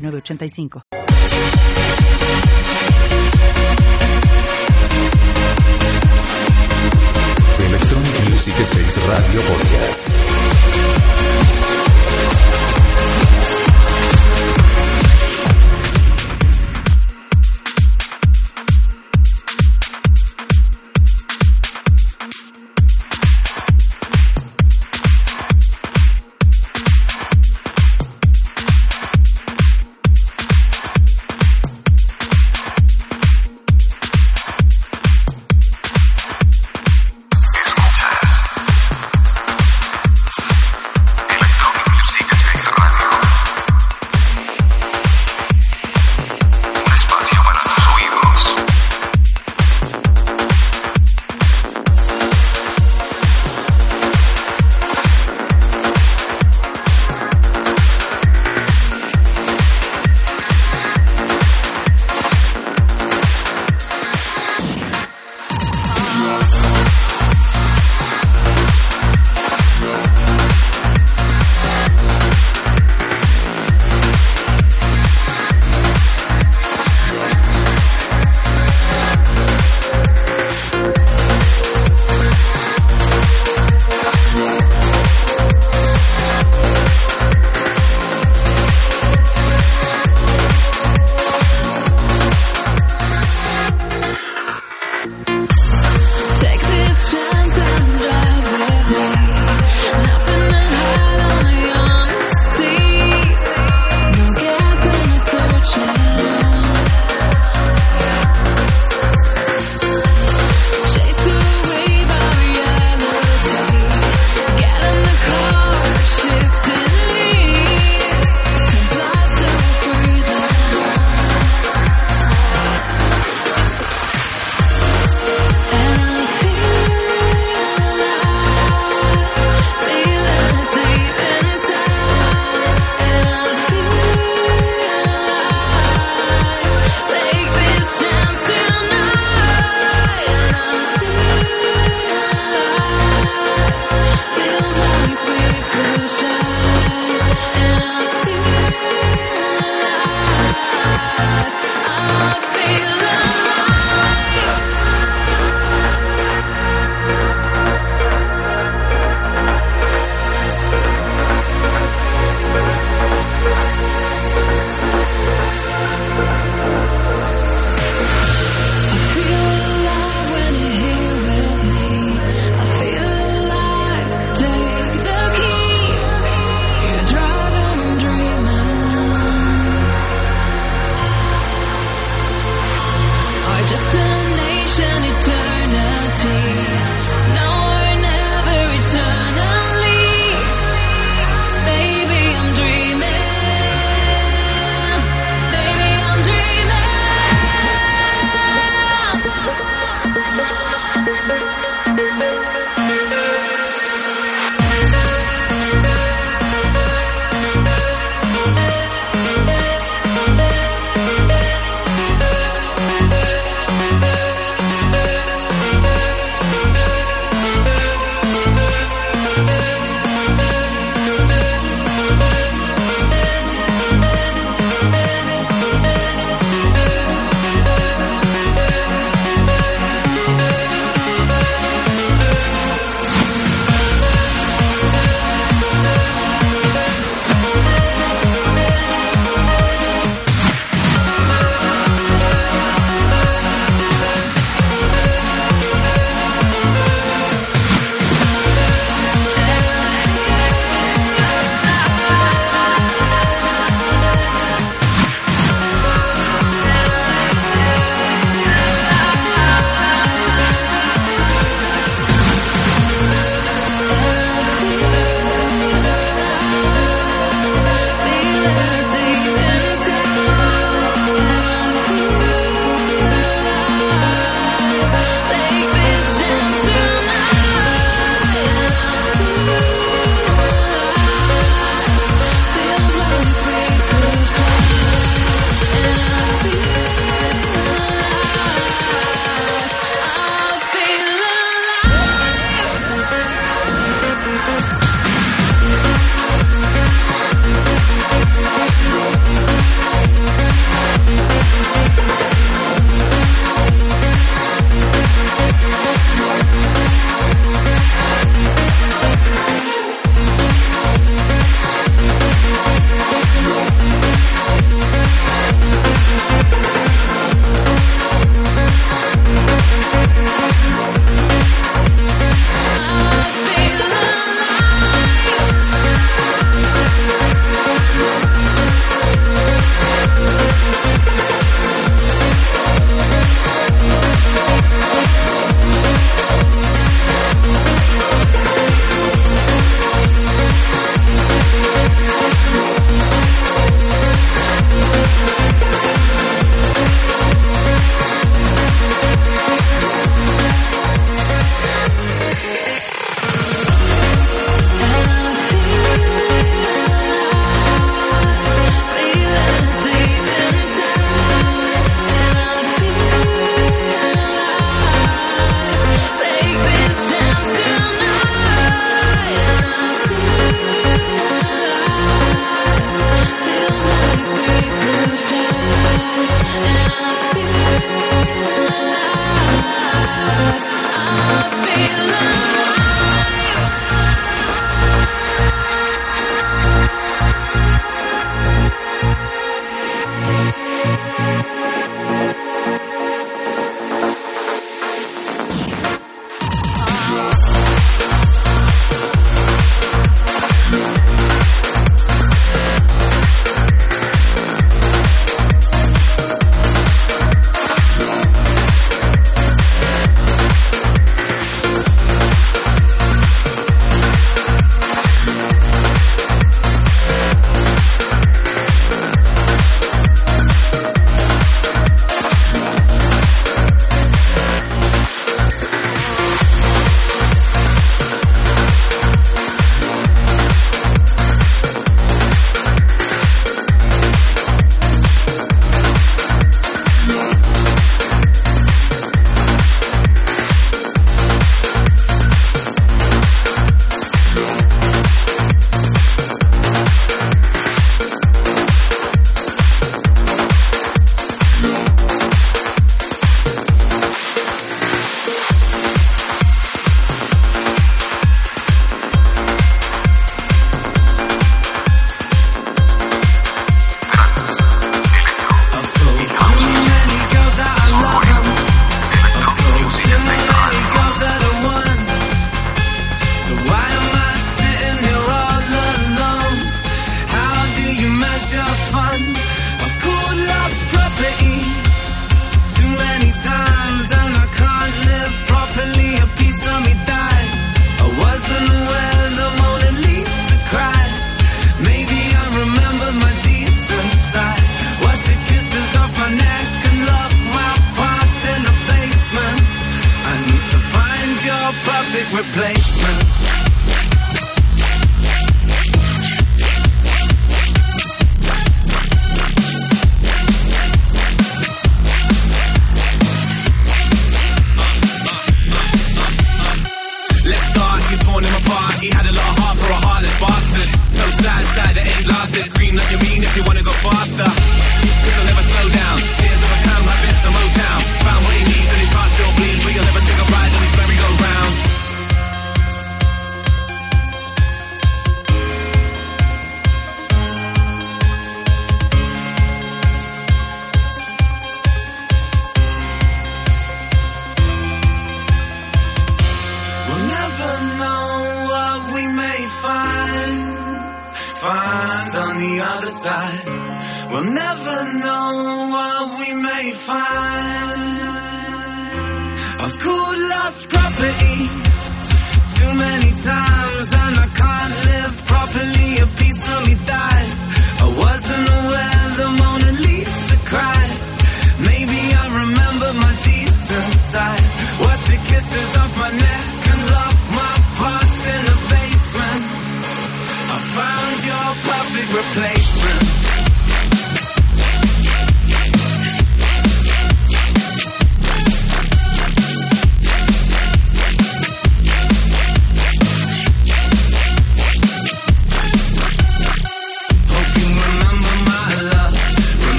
906985. Electronic Music Space Radio Podcast.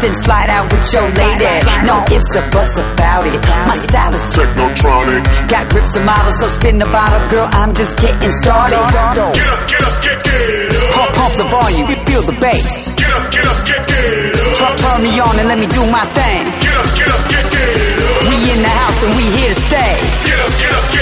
Then slide out with your lady. No ifs or buts about it. My style is Technotronic. Got grips and models, so spin the bottle, girl. I'm just getting started. Get up, get up, get, get up. Pump, pump the volume, feel the bass. Get up, get up, get, get up. Turn, turn me on and let me do my thing. Get up, get up, get, get up. We in the house and we here to stay. Get up, get up, get,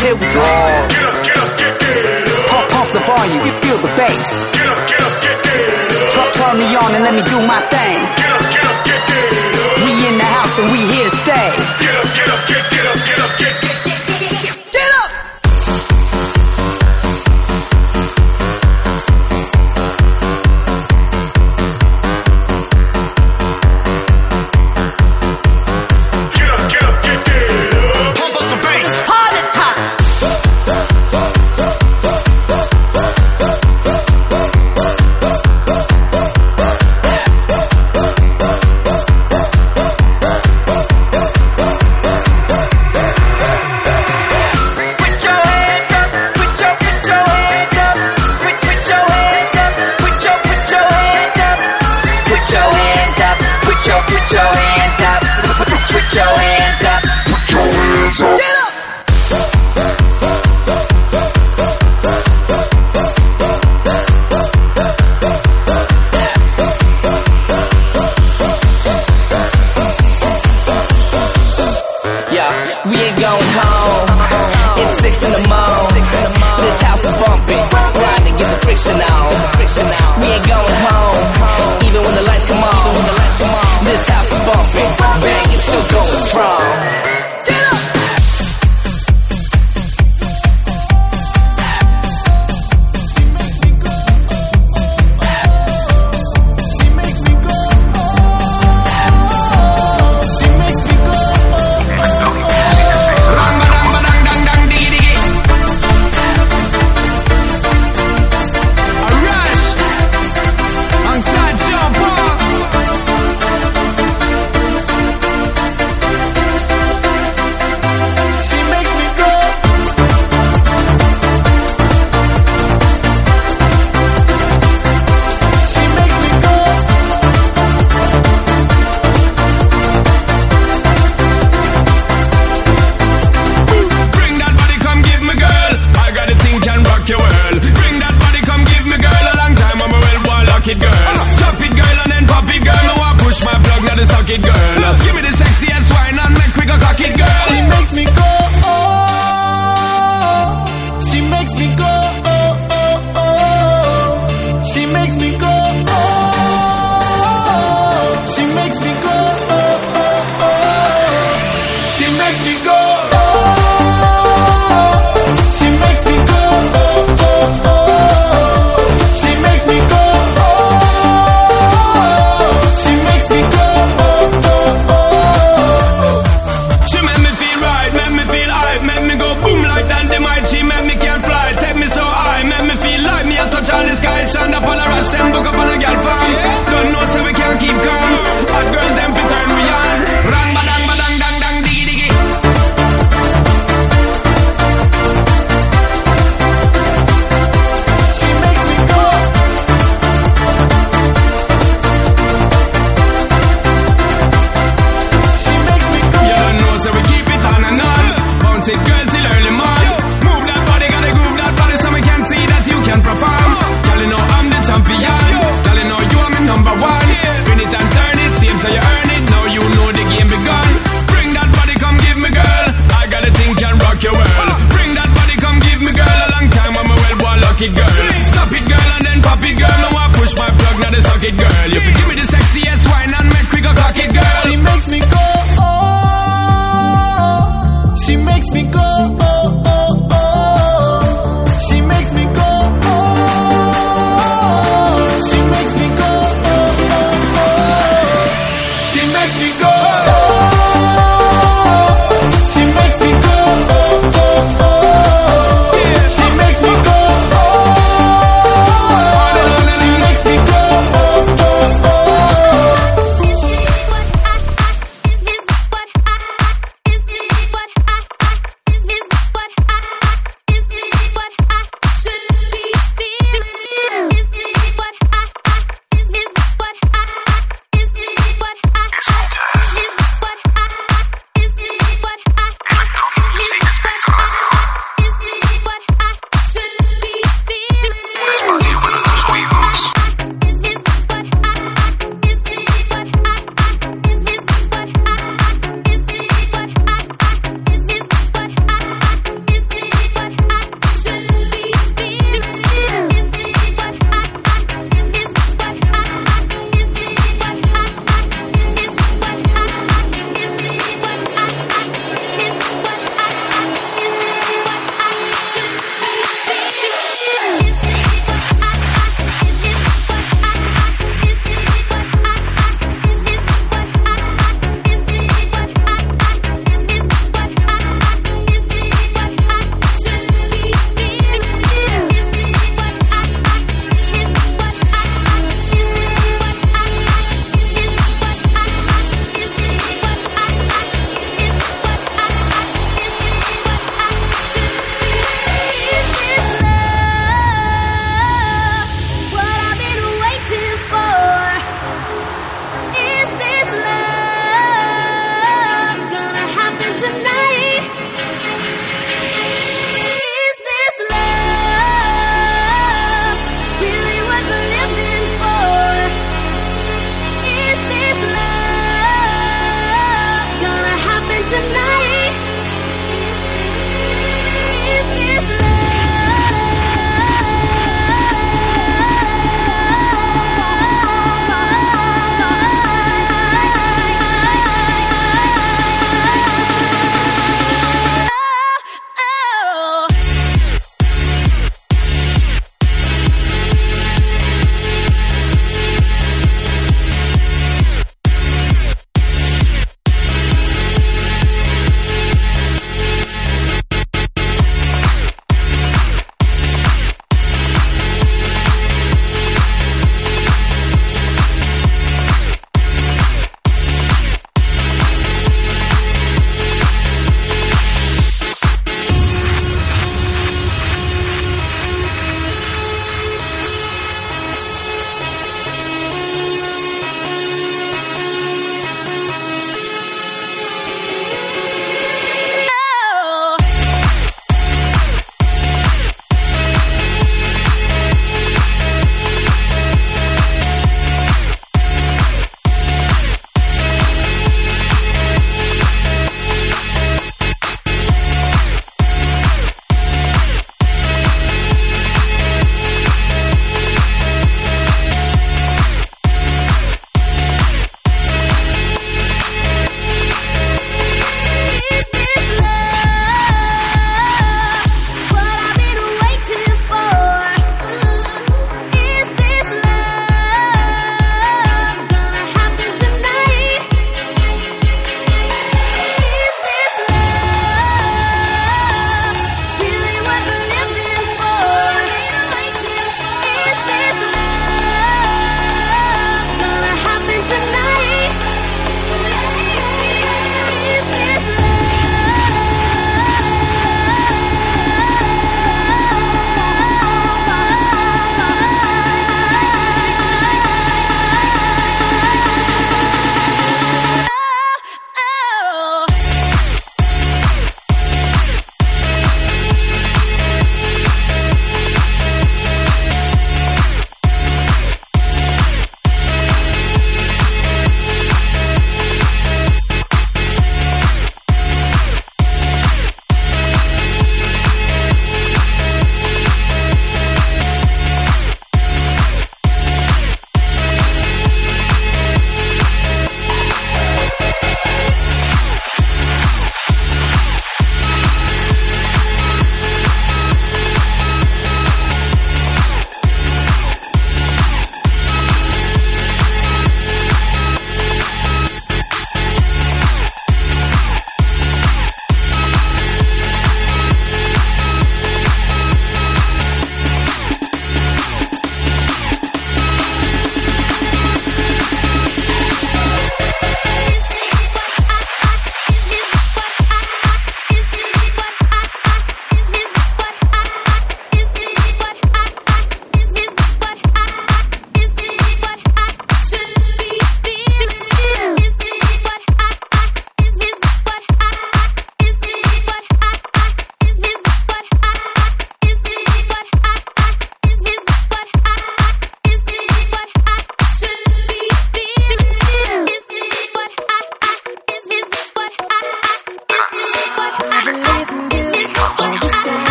here we go.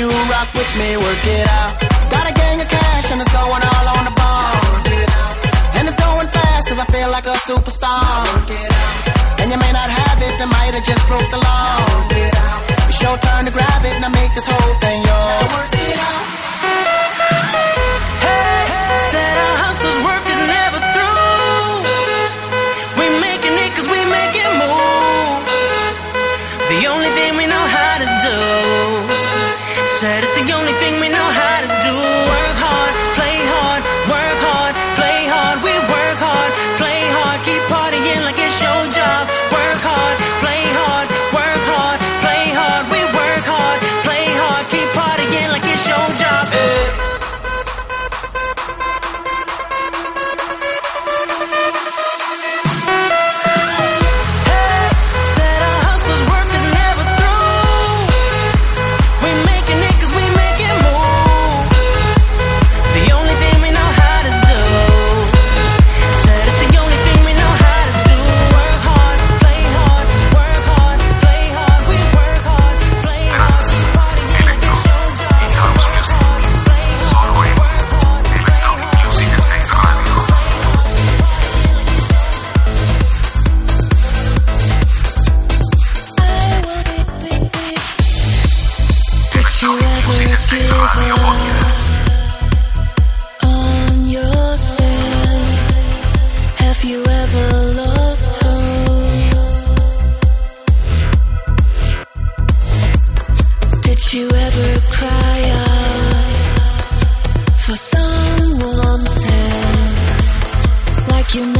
you rock with me, work it out. Got a gang of cash and it's going all on the ball. And it's going fast cause I feel like a superstar. And you may not have it, I might have just broke the law. It's your turn to grab it and I make this whole thing You know